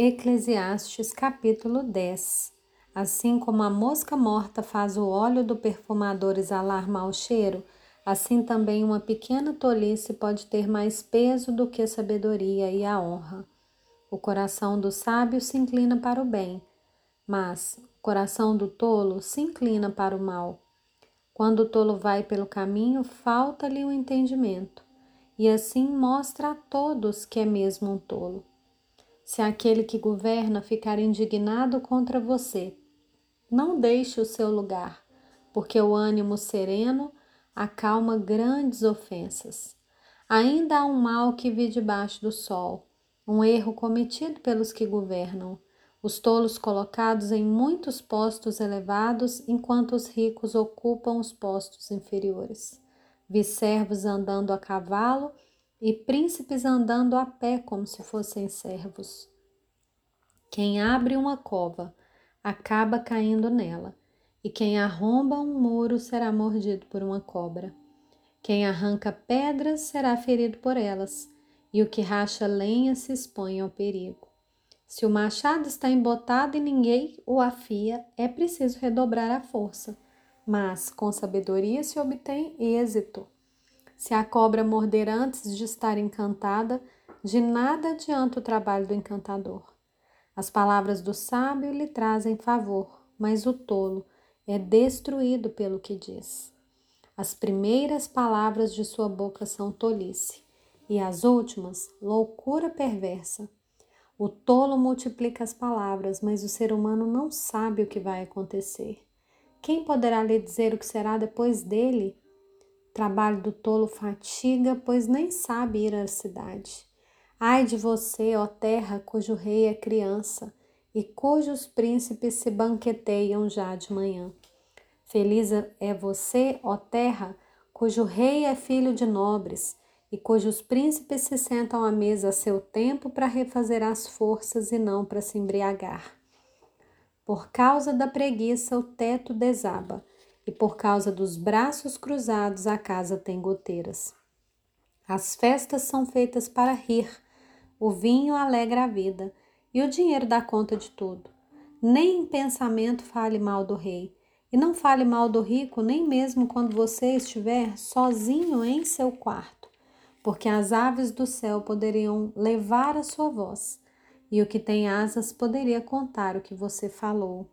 Eclesiastes capítulo 10 Assim como a mosca morta faz o óleo do perfumador exalar mau cheiro, assim também uma pequena tolice pode ter mais peso do que a sabedoria e a honra. O coração do sábio se inclina para o bem, mas o coração do tolo se inclina para o mal. Quando o tolo vai pelo caminho, falta-lhe o entendimento, e assim mostra a todos que é mesmo um tolo se aquele que governa ficar indignado contra você. Não deixe o seu lugar, porque o ânimo sereno acalma grandes ofensas. Ainda há um mal que vi debaixo do sol, um erro cometido pelos que governam, os tolos colocados em muitos postos elevados, enquanto os ricos ocupam os postos inferiores. Vi servos andando a cavalo e príncipes andando a pé como se fossem servos. Quem abre uma cova acaba caindo nela, e quem arromba um muro será mordido por uma cobra. Quem arranca pedras será ferido por elas, e o que racha lenha se expõe ao perigo. Se o machado está embotado e ninguém o afia, é preciso redobrar a força, mas com sabedoria se obtém êxito. Se a cobra morder antes de estar encantada, de nada adianta o trabalho do encantador. As palavras do sábio lhe trazem favor, mas o tolo é destruído pelo que diz. As primeiras palavras de sua boca são tolice, e as últimas, loucura perversa. O tolo multiplica as palavras, mas o ser humano não sabe o que vai acontecer. Quem poderá lhe dizer o que será depois dele? Trabalho do tolo fatiga, pois nem sabe ir à cidade. Ai de você, ó terra, cujo rei é criança e cujos príncipes se banqueteiam já de manhã. Feliz é você, ó terra, cujo rei é filho de nobres e cujos príncipes se sentam à mesa a seu tempo para refazer as forças e não para se embriagar. Por causa da preguiça, o teto desaba e por causa dos braços cruzados a casa tem goteiras. As festas são feitas para rir, o vinho alegra a vida e o dinheiro dá conta de tudo. Nem em pensamento fale mal do rei, e não fale mal do rico nem mesmo quando você estiver sozinho em seu quarto, porque as aves do céu poderiam levar a sua voz, e o que tem asas poderia contar o que você falou.